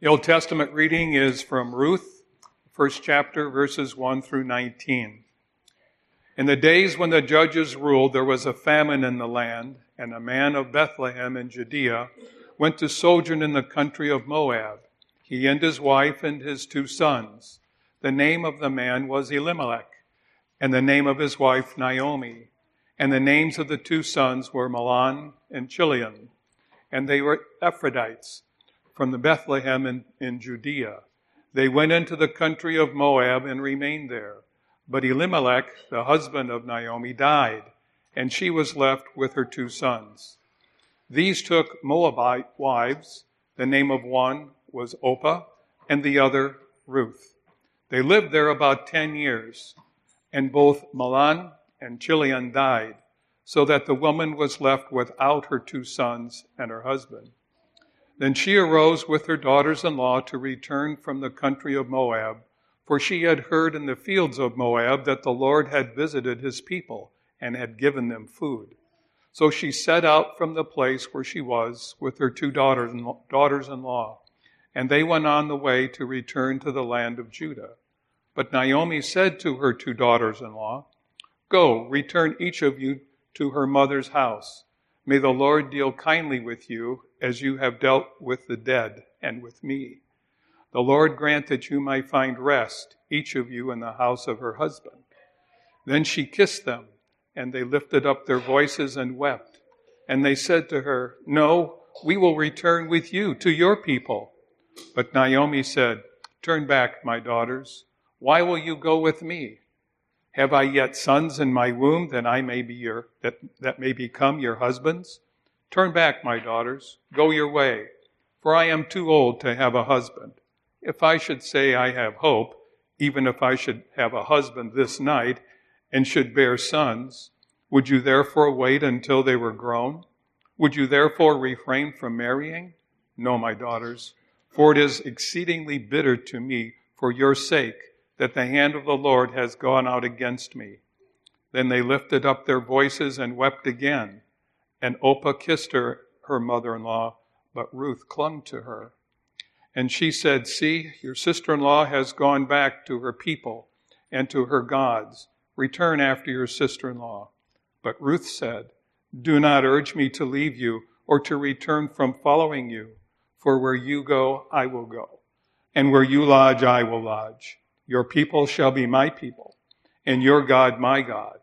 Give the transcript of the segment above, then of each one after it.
The Old Testament reading is from Ruth, first chapter, verses 1 through 19. In the days when the judges ruled, there was a famine in the land, and a man of Bethlehem in Judea went to sojourn in the country of Moab, he and his wife and his two sons. The name of the man was Elimelech, and the name of his wife Naomi, and the names of the two sons were Mahlon and Chilion, and they were Ephrathites from the Bethlehem in, in Judea. They went into the country of Moab and remained there. But Elimelech, the husband of Naomi, died, and she was left with her two sons. These took Moabite wives. The name of one was Orpah, and the other Ruth. They lived there about ten years, and both Mahlon and Chilion died, so that the woman was left without her two sons and her husband. Then she arose with her daughters in law to return from the country of Moab, for she had heard in the fields of Moab that the Lord had visited his people and had given them food. So she set out from the place where she was with her two daughters in law, and they went on the way to return to the land of Judah. But Naomi said to her two daughters in law, Go, return each of you to her mother's house. May the Lord deal kindly with you as you have dealt with the dead and with me. The Lord grant that you may find rest, each of you in the house of her husband. Then she kissed them, and they lifted up their voices and wept. And they said to her, No, we will return with you to your people. But Naomi said, Turn back, my daughters. Why will you go with me? Have I yet sons in my womb that I may be your, that, that may become your husbands? Turn back, my daughters, go your way, for I am too old to have a husband. If I should say I have hope, even if I should have a husband this night and should bear sons, would you therefore wait until they were grown? Would you therefore refrain from marrying? No, my daughters, for it is exceedingly bitter to me for your sake that the hand of the Lord has gone out against me. Then they lifted up their voices and wept again. And Orpah kissed her, her mother in law, but Ruth clung to her. And she said, See, your sister in law has gone back to her people and to her gods. Return after your sister in law. But Ruth said, Do not urge me to leave you or to return from following you, for where you go, I will go, and where you lodge, I will lodge. Your people shall be my people, and your God my God.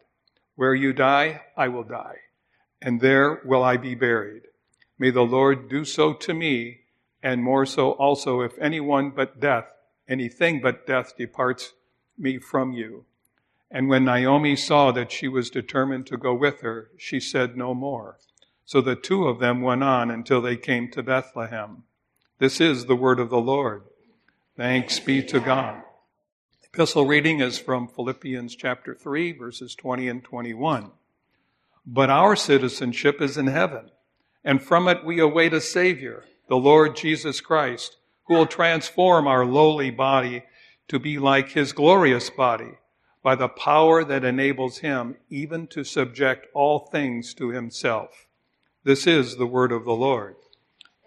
Where you die, I will die and there will I be buried. May the Lord do so to me, and more so also if anyone but death, anything but death departs me from you. And when Naomi saw that she was determined to go with her, she said no more. So the two of them went on until they came to Bethlehem. This is the word of the Lord. Thanks be to God. Epistle reading is from Philippians chapter 3, verses 20 and 21. But our citizenship is in heaven, and from it we await a Savior, the Lord Jesus Christ, who will transform our lowly body to be like his glorious body by the power that enables him even to subject all things to himself. This is the word of the Lord.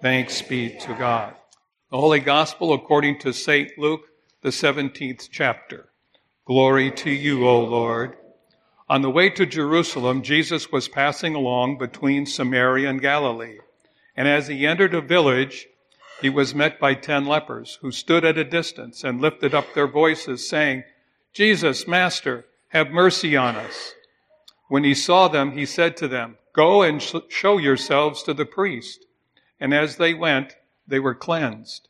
Thanks be to God. The Holy Gospel according to St. Luke, the 17th chapter. Glory to you, O Lord. On the way to Jerusalem, Jesus was passing along between Samaria and Galilee. And as he entered a village, he was met by ten lepers who stood at a distance and lifted up their voices, saying, Jesus, Master, have mercy on us. When he saw them, he said to them, Go and show yourselves to the priest. And as they went, they were cleansed.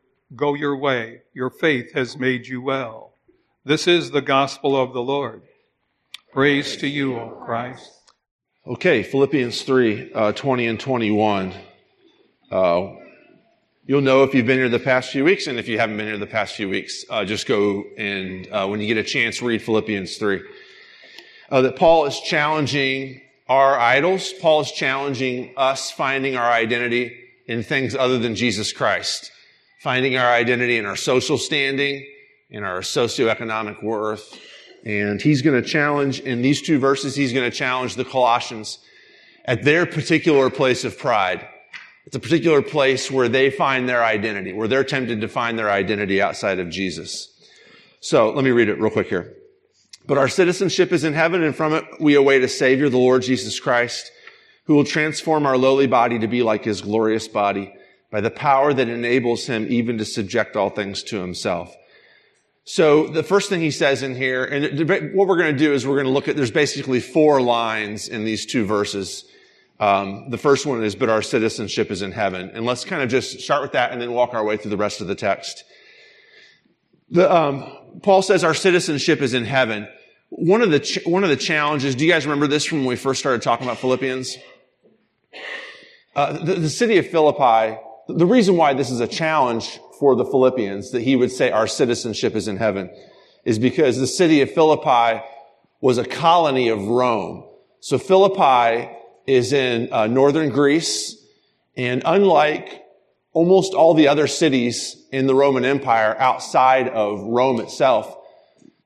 go your way. Your faith has made you well. This is the gospel of the Lord. Praise to you, O Christ. Okay, Philippians 3 uh, 20 and 21. Uh, You'll know if you've been here the past few weeks, and if you haven't been here the past few weeks, uh, just go and uh, when you get a chance, read Philippians 3. Uh, that Paul is challenging our idols. Paul is challenging us finding our identity in things other than Jesus Christ, finding our identity in our social standing, in our socioeconomic worth. And he's going to challenge, in these two verses, he's going to challenge the Colossians at their particular place of pride. It's a particular place where they find their identity, where they're tempted to find their identity outside of Jesus. So let me read it real quick here. But our citizenship is in heaven, and from it we await a Savior, the Lord Jesus Christ, who will transform our lowly body to be like his glorious body by the power that enables him even to subject all things to himself. So the first thing he says in here, and what we're going to do is we're going to look at, there's basically four lines in these two verses. Um, the first one is, but our citizenship is in heaven. And let's kind of just start with that and then walk our way through the rest of the text. The, um, Paul says our citizenship is in heaven. One of the, ch- one of the challenges, do you guys remember this from when we first started talking about Philippians? Uh, the, the city of Philippi, the reason why this is a challenge for the Philippians that he would say our citizenship is in heaven is because the city of Philippi was a colony of Rome. So Philippi is in uh, northern Greece, and unlike almost all the other cities in the Roman Empire outside of Rome itself,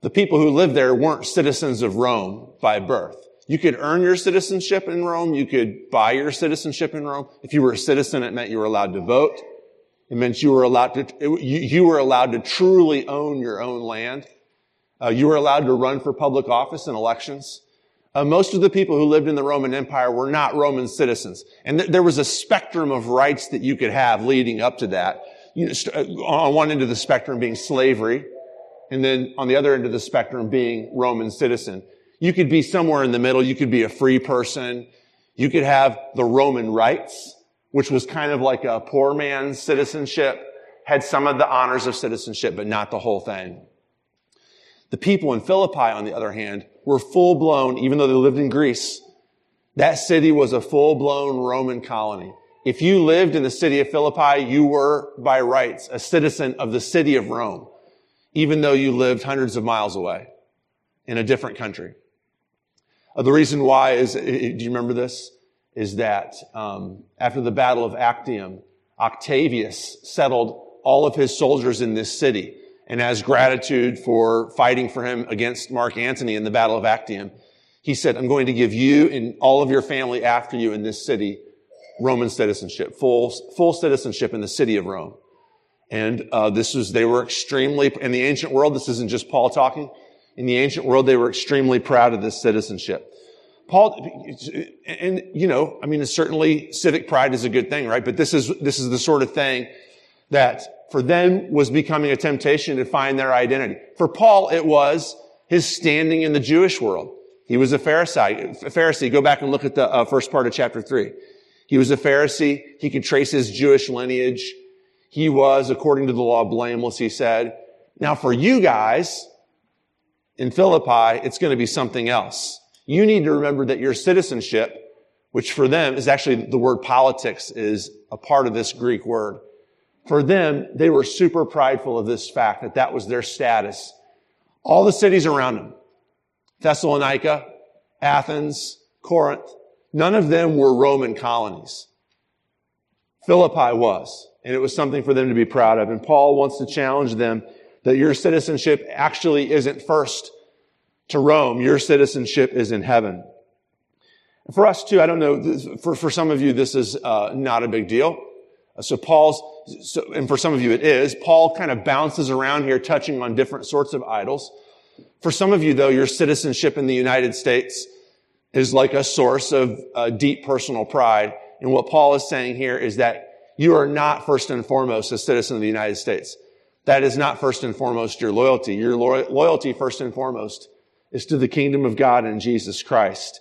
the people who lived there weren't citizens of Rome by birth. You could earn your citizenship in Rome. You could buy your citizenship in Rome. If you were a citizen, it meant you were allowed to vote. It meant you were allowed to, you, you were allowed to truly own your own land. Uh, you were allowed to run for public office in elections. Uh, most of the people who lived in the Roman Empire were not Roman citizens. And th- there was a spectrum of rights that you could have leading up to that. You know, st- uh, on one end of the spectrum being slavery, and then on the other end of the spectrum being Roman citizen. You could be somewhere in the middle. You could be a free person. You could have the Roman rights, which was kind of like a poor man's citizenship, had some of the honors of citizenship, but not the whole thing. The people in Philippi, on the other hand, were full blown, even though they lived in Greece, that city was a full blown Roman colony. If you lived in the city of Philippi, you were by rights a citizen of the city of Rome, even though you lived hundreds of miles away in a different country. Uh, the reason why is, do you remember this? Is that um, after the Battle of Actium, Octavius settled all of his soldiers in this city. And as gratitude for fighting for him against Mark Antony in the Battle of Actium, he said, I'm going to give you and all of your family after you in this city Roman citizenship, full, full citizenship in the city of Rome. And uh, this was, they were extremely, in the ancient world, this isn't just Paul talking. In the ancient world, they were extremely proud of this citizenship. Paul, and you know, I mean, certainly civic pride is a good thing, right? But this is, this is the sort of thing that for them was becoming a temptation to find their identity. For Paul, it was his standing in the Jewish world. He was a Pharisee. A Pharisee. Go back and look at the uh, first part of chapter three. He was a Pharisee. He could trace his Jewish lineage. He was, according to the law, blameless, he said. Now for you guys in Philippi, it's going to be something else. You need to remember that your citizenship, which for them is actually the word politics is a part of this Greek word. For them, they were super prideful of this fact that that was their status. All the cities around them, Thessalonica, Athens, Corinth, none of them were Roman colonies. Philippi was, and it was something for them to be proud of. And Paul wants to challenge them that your citizenship actually isn't first to Rome. Your citizenship is in heaven. For us too, I don't know, for, for some of you, this is uh, not a big deal. So Paul's, so, and for some of you it is, Paul kind of bounces around here touching on different sorts of idols. For some of you though, your citizenship in the United States is like a source of uh, deep personal pride. And what Paul is saying here is that you are not first and foremost a citizen of the United States. That is not first and foremost your loyalty. Your loyalty first and foremost is to the kingdom of God and Jesus Christ.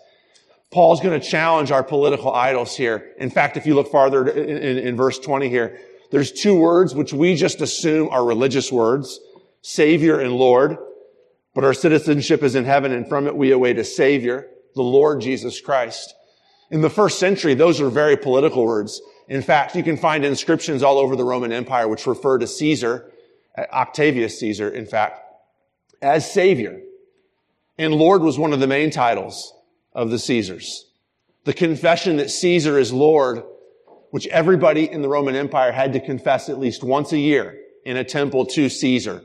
Paul's going to challenge our political idols here. In fact, if you look farther in, in, in, verse 20 here, there's two words which we just assume are religious words, Savior and Lord. But our citizenship is in heaven and from it we await a Savior, the Lord Jesus Christ. In the first century, those were very political words. In fact, you can find inscriptions all over the Roman Empire which refer to Caesar, Octavius Caesar, in fact, as Savior. And Lord was one of the main titles of the Caesars. The confession that Caesar is Lord, which everybody in the Roman Empire had to confess at least once a year in a temple to Caesar.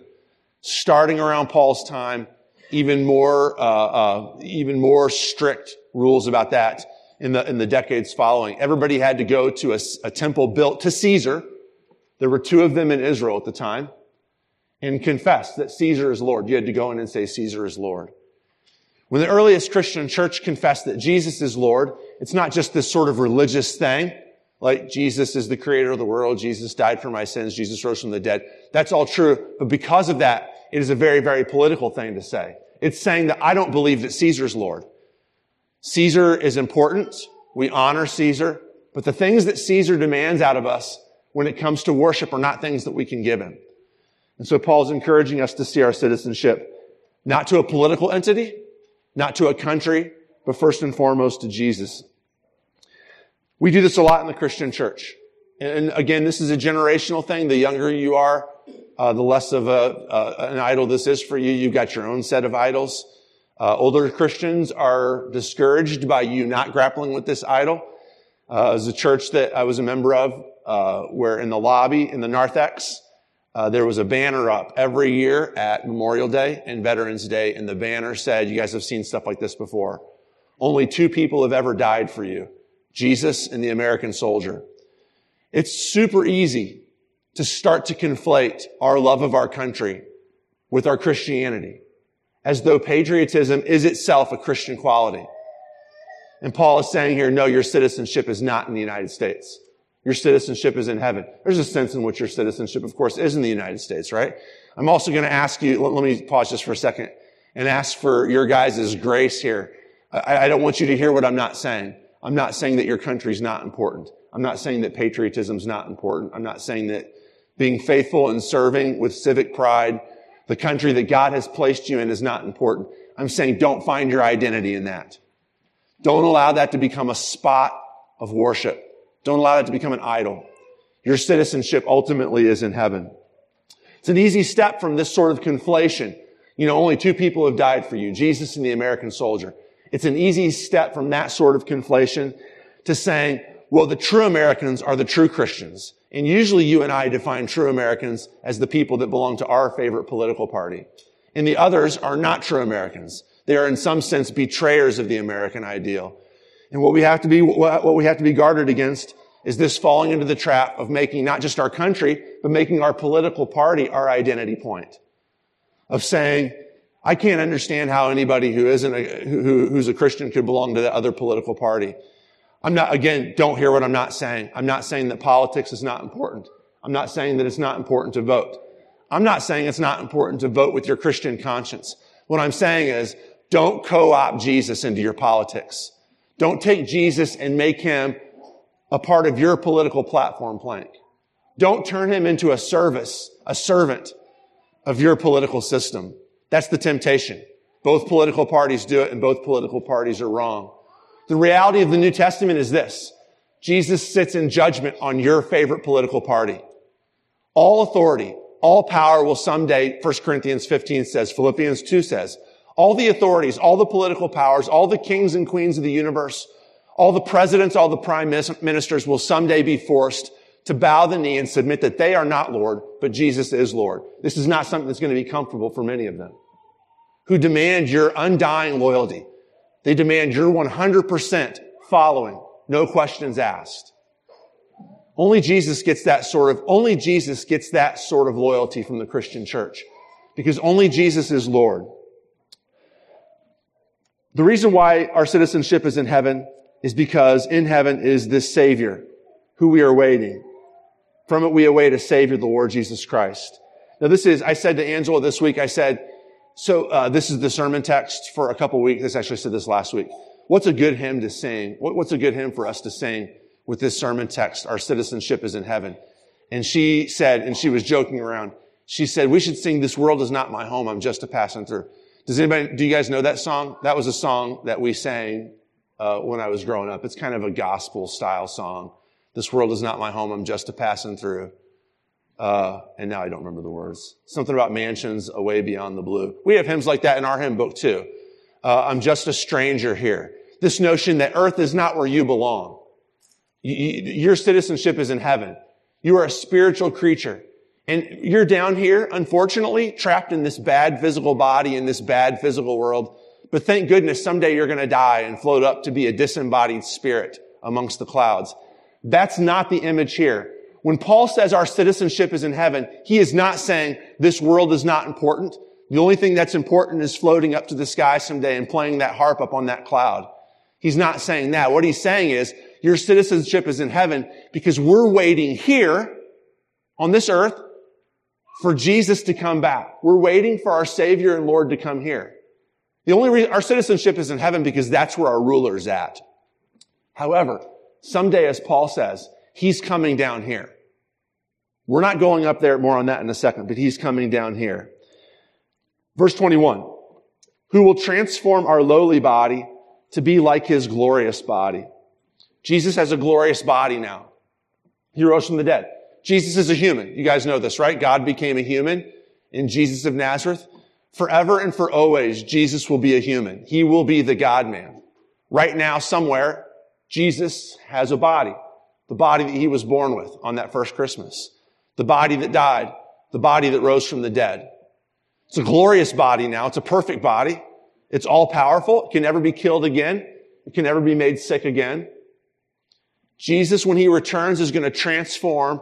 Starting around Paul's time, even more, uh, uh, even more strict rules about that in the, in the decades following. Everybody had to go to a, a temple built to Caesar. There were two of them in Israel at the time and confess that Caesar is Lord. You had to go in and say Caesar is Lord. When the earliest Christian church confessed that Jesus is Lord, it's not just this sort of religious thing, like Jesus is the creator of the world, Jesus died for my sins, Jesus rose from the dead. That's all true, but because of that, it is a very, very political thing to say. It's saying that I don't believe that Caesar is Lord. Caesar is important. We honor Caesar. But the things that Caesar demands out of us when it comes to worship are not things that we can give him. And so Paul's encouraging us to see our citizenship not to a political entity, not to a country, but first and foremost to Jesus. We do this a lot in the Christian church. And again, this is a generational thing. The younger you are, uh, the less of a, uh, an idol this is for you. You've got your own set of idols. Uh, older Christians are discouraged by you not grappling with this idol. Uh, as a church that I was a member of, uh, where in the lobby in the narthex, uh, there was a banner up every year at Memorial Day and Veterans Day, and the banner said, "You guys have seen stuff like this before. Only two people have ever died for you: Jesus and the American soldier." It's super easy to start to conflate our love of our country with our Christianity as though patriotism is itself a Christian quality. And Paul is saying here, no, your citizenship is not in the United States. Your citizenship is in heaven. There's a sense in which your citizenship, of course, is in the United States, right? I'm also going to ask you, let, let me pause just for a second and ask for your guys' grace here. I, I don't want you to hear what I'm not saying. I'm not saying that your country's not important. I'm not saying that patriotism's not important. I'm not saying that being faithful and serving with civic pride the country that God has placed you in is not important. I'm saying don't find your identity in that. Don't allow that to become a spot of worship. Don't allow that to become an idol. Your citizenship ultimately is in heaven. It's an easy step from this sort of conflation. You know, only two people have died for you, Jesus and the American soldier. It's an easy step from that sort of conflation to saying, well, the true Americans are the true Christians. And usually you and I define true Americans as the people that belong to our favorite political party. And the others are not true Americans. They are in some sense betrayers of the American ideal. And what we have to be, what we have to be guarded against is this falling into the trap of making not just our country, but making our political party our identity point. Of saying, I can't understand how anybody who isn't a, who, who's a Christian could belong to the other political party. I'm not, again, don't hear what I'm not saying. I'm not saying that politics is not important. I'm not saying that it's not important to vote. I'm not saying it's not important to vote with your Christian conscience. What I'm saying is don't co-opt Jesus into your politics. Don't take Jesus and make him a part of your political platform plank. Don't turn him into a service, a servant of your political system. That's the temptation. Both political parties do it and both political parties are wrong. The reality of the New Testament is this. Jesus sits in judgment on your favorite political party. All authority, all power will someday, 1 Corinthians 15 says, Philippians 2 says, all the authorities, all the political powers, all the kings and queens of the universe, all the presidents, all the prime ministers will someday be forced to bow the knee and submit that they are not Lord, but Jesus is Lord. This is not something that's going to be comfortable for many of them who demand your undying loyalty. They demand your 100% following, no questions asked. Only Jesus gets that sort of, only Jesus gets that sort of loyalty from the Christian church. Because only Jesus is Lord. The reason why our citizenship is in heaven is because in heaven is this Savior who we are waiting. From it we await a Savior, the Lord Jesus Christ. Now this is, I said to Angela this week, I said, so uh, this is the sermon text for a couple weeks. This actually said this last week. What's a good hymn to sing? What, what's a good hymn for us to sing with this sermon text? Our citizenship is in heaven. And she said, and she was joking around. She said, we should sing "This world is not my home. I'm just a passing through." Does anybody? Do you guys know that song? That was a song that we sang uh, when I was growing up. It's kind of a gospel style song. This world is not my home. I'm just a passing through. Uh, and now I don't remember the words. Something about mansions away beyond the blue. We have hymns like that in our hymn book too. Uh, I'm just a stranger here. This notion that earth is not where you belong. You, your citizenship is in heaven. You are a spiritual creature. And you're down here, unfortunately, trapped in this bad physical body in this bad physical world. But thank goodness someday you're going to die and float up to be a disembodied spirit amongst the clouds. That's not the image here. When Paul says our citizenship is in heaven, he is not saying this world is not important. The only thing that's important is floating up to the sky someday and playing that harp up on that cloud. He's not saying that. What he's saying is your citizenship is in heaven because we're waiting here on this earth for Jesus to come back. We're waiting for our Savior and Lord to come here. The only reason our citizenship is in heaven because that's where our ruler is at. However, someday, as Paul says, he's coming down here. We're not going up there, more on that in a second, but he's coming down here. Verse 21. Who will transform our lowly body to be like his glorious body. Jesus has a glorious body now. He rose from the dead. Jesus is a human. You guys know this, right? God became a human in Jesus of Nazareth. Forever and for always, Jesus will be a human. He will be the God man. Right now, somewhere, Jesus has a body. The body that he was born with on that first Christmas. The body that died. The body that rose from the dead. It's a glorious body now. It's a perfect body. It's all powerful. It can never be killed again. It can never be made sick again. Jesus, when he returns, is going to transform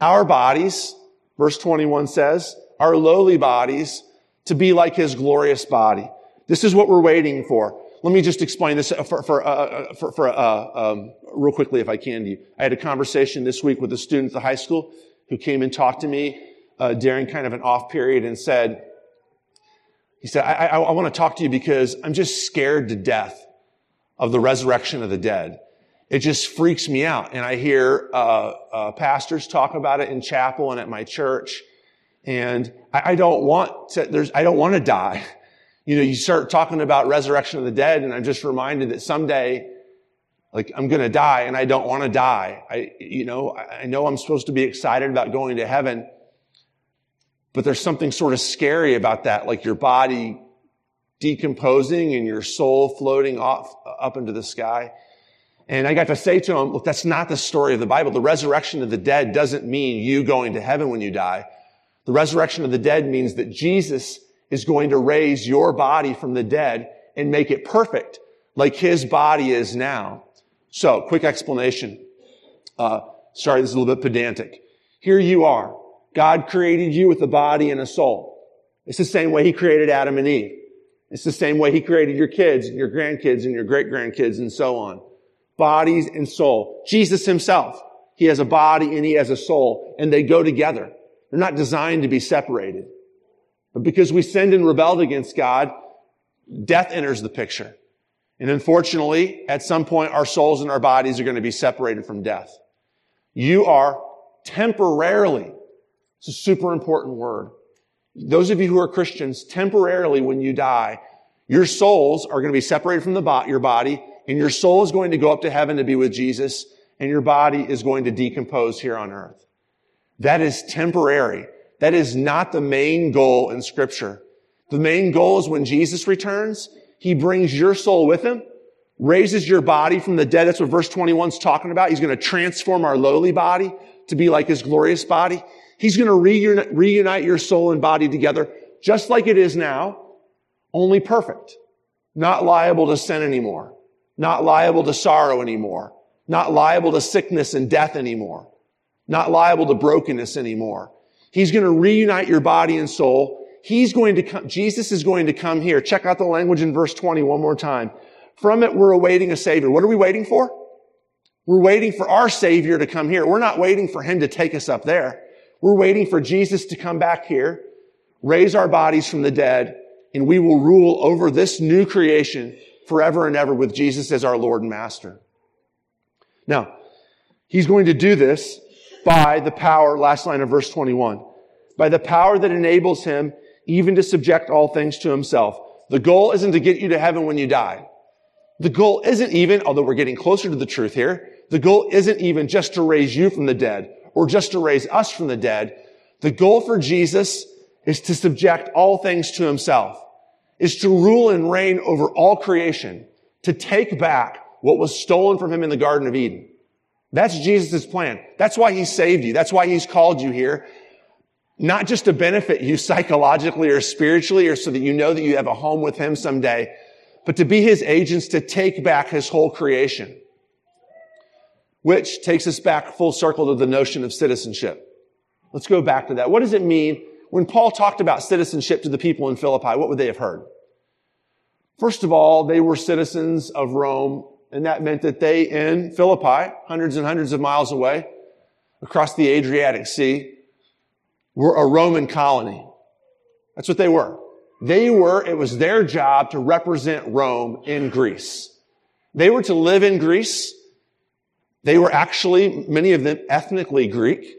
our bodies, verse 21 says, our lowly bodies to be like his glorious body. This is what we're waiting for. Let me just explain this for, for, uh, uh for, for uh, um, real quickly, if I can. To you. I had a conversation this week with a student at the high school who came and talked to me uh, during kind of an off period and said, he said, I, I, I want to talk to you because I'm just scared to death of the resurrection of the dead it just freaks me out. And I hear uh, uh, pastors talk about it in chapel and at my church, and I, I don't want to. There's I don't want to die. You know, you start talking about resurrection of the dead, and I'm just reminded that someday, like I'm going to die, and I don't want to die. I, you know, I know I'm supposed to be excited about going to heaven, but there's something sort of scary about that, like your body decomposing and your soul floating off up into the sky. And I got to say to him, look, that's not the story of the Bible. The resurrection of the dead doesn't mean you going to heaven when you die. The resurrection of the dead means that Jesus is going to raise your body from the dead and make it perfect like his body is now. So, quick explanation. Uh, sorry, this is a little bit pedantic. Here you are. God created you with a body and a soul. It's the same way he created Adam and Eve. It's the same way he created your kids and your grandkids and your great grandkids and so on bodies and soul. Jesus himself, he has a body and he has a soul, and they go together. They're not designed to be separated. But because we sinned and rebelled against God, death enters the picture. And unfortunately, at some point, our souls and our bodies are going to be separated from death. You are temporarily, it's a super important word. Those of you who are Christians, temporarily when you die, your souls are going to be separated from the bo- your body and your soul is going to go up to heaven to be with Jesus, and your body is going to decompose here on earth. That is temporary. That is not the main goal in scripture. The main goal is when Jesus returns, he brings your soul with him, raises your body from the dead. That's what verse 21 is talking about. He's going to transform our lowly body to be like his glorious body. He's going to reunite, reunite your soul and body together just like it is now, only perfect, not liable to sin anymore not liable to sorrow anymore, not liable to sickness and death anymore, not liable to brokenness anymore. He's going to reunite your body and soul. He's going to come, Jesus is going to come here. Check out the language in verse 20 one more time. From it, we're awaiting a Savior. What are we waiting for? We're waiting for our Savior to come here. We're not waiting for Him to take us up there. We're waiting for Jesus to come back here, raise our bodies from the dead, and we will rule over this new creation forever and ever with Jesus as our Lord and Master. Now, he's going to do this by the power, last line of verse 21, by the power that enables him even to subject all things to himself. The goal isn't to get you to heaven when you die. The goal isn't even, although we're getting closer to the truth here, The goal isn't even just to raise you from the dead or just to raise us from the dead. The goal for Jesus is to subject all things to himself, is to rule and reign over all creation, to take back what was stolen from him in the Garden of Eden. That's Jesus' plan. That's why he saved you. That's why he's called you here. Not just to benefit you psychologically or spiritually or so that you know that you have a home with him someday, but to be his agents to take back his whole creation. Which takes us back full circle to the notion of citizenship. Let's go back to that. What does it mean when Paul talked about citizenship to the people in Philippi? What would they have heard? First of all, they were citizens of Rome, and that meant that they in Philippi, hundreds and hundreds of miles away, across the Adriatic Sea, were a Roman colony. That's what they were. They were, it was their job to represent Rome in Greece. They were to live in Greece. They were actually, many of them ethnically Greek,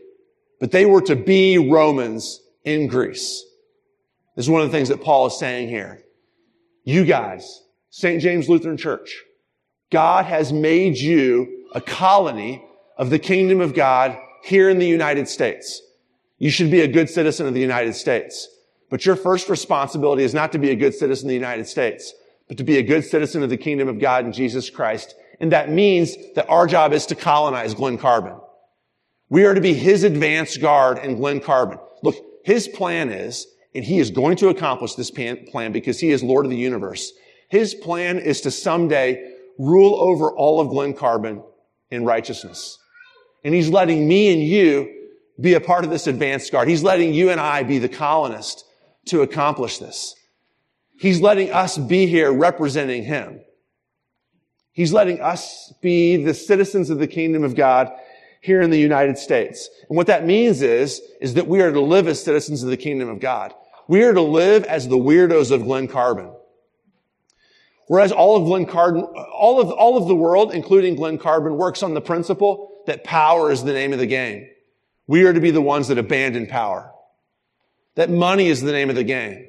but they were to be Romans in Greece. This is one of the things that Paul is saying here. You guys, St. James Lutheran Church, God has made you a colony of the kingdom of God here in the United States. You should be a good citizen of the United States. But your first responsibility is not to be a good citizen of the United States, but to be a good citizen of the kingdom of God in Jesus Christ. And that means that our job is to colonize Glen Carbon. We are to be his advance guard in Glen Carbon. Look, his plan is, and he is going to accomplish this plan because he is Lord of the universe. His plan is to someday rule over all of Glen Carbon in righteousness. And he's letting me and you be a part of this advance guard. He's letting you and I be the colonist to accomplish this. He's letting us be here representing him. He's letting us be the citizens of the kingdom of God here in the United States. And what that means is, is that we are to live as citizens of the kingdom of God. We are to live as the weirdos of Glen Carbon. Whereas all of Glen Carbon, all of, all of the world, including Glen Carbon, works on the principle that power is the name of the game. We are to be the ones that abandon power. That money is the name of the game.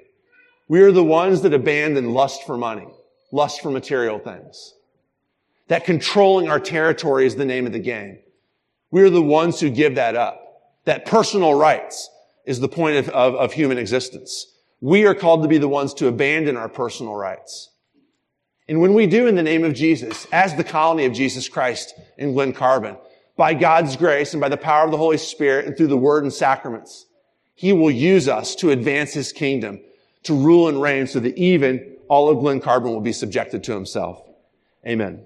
We are the ones that abandon lust for money, lust for material things. That controlling our territory is the name of the game. We are the ones who give that up. That personal rights is the point of, of, of human existence. We are called to be the ones to abandon our personal rights. And when we do in the name of Jesus, as the colony of Jesus Christ in Glen Carbon, by God's grace and by the power of the Holy Spirit and through the word and sacraments, He will use us to advance His kingdom, to rule and reign so that even all of Glen Carbon will be subjected to Himself. Amen.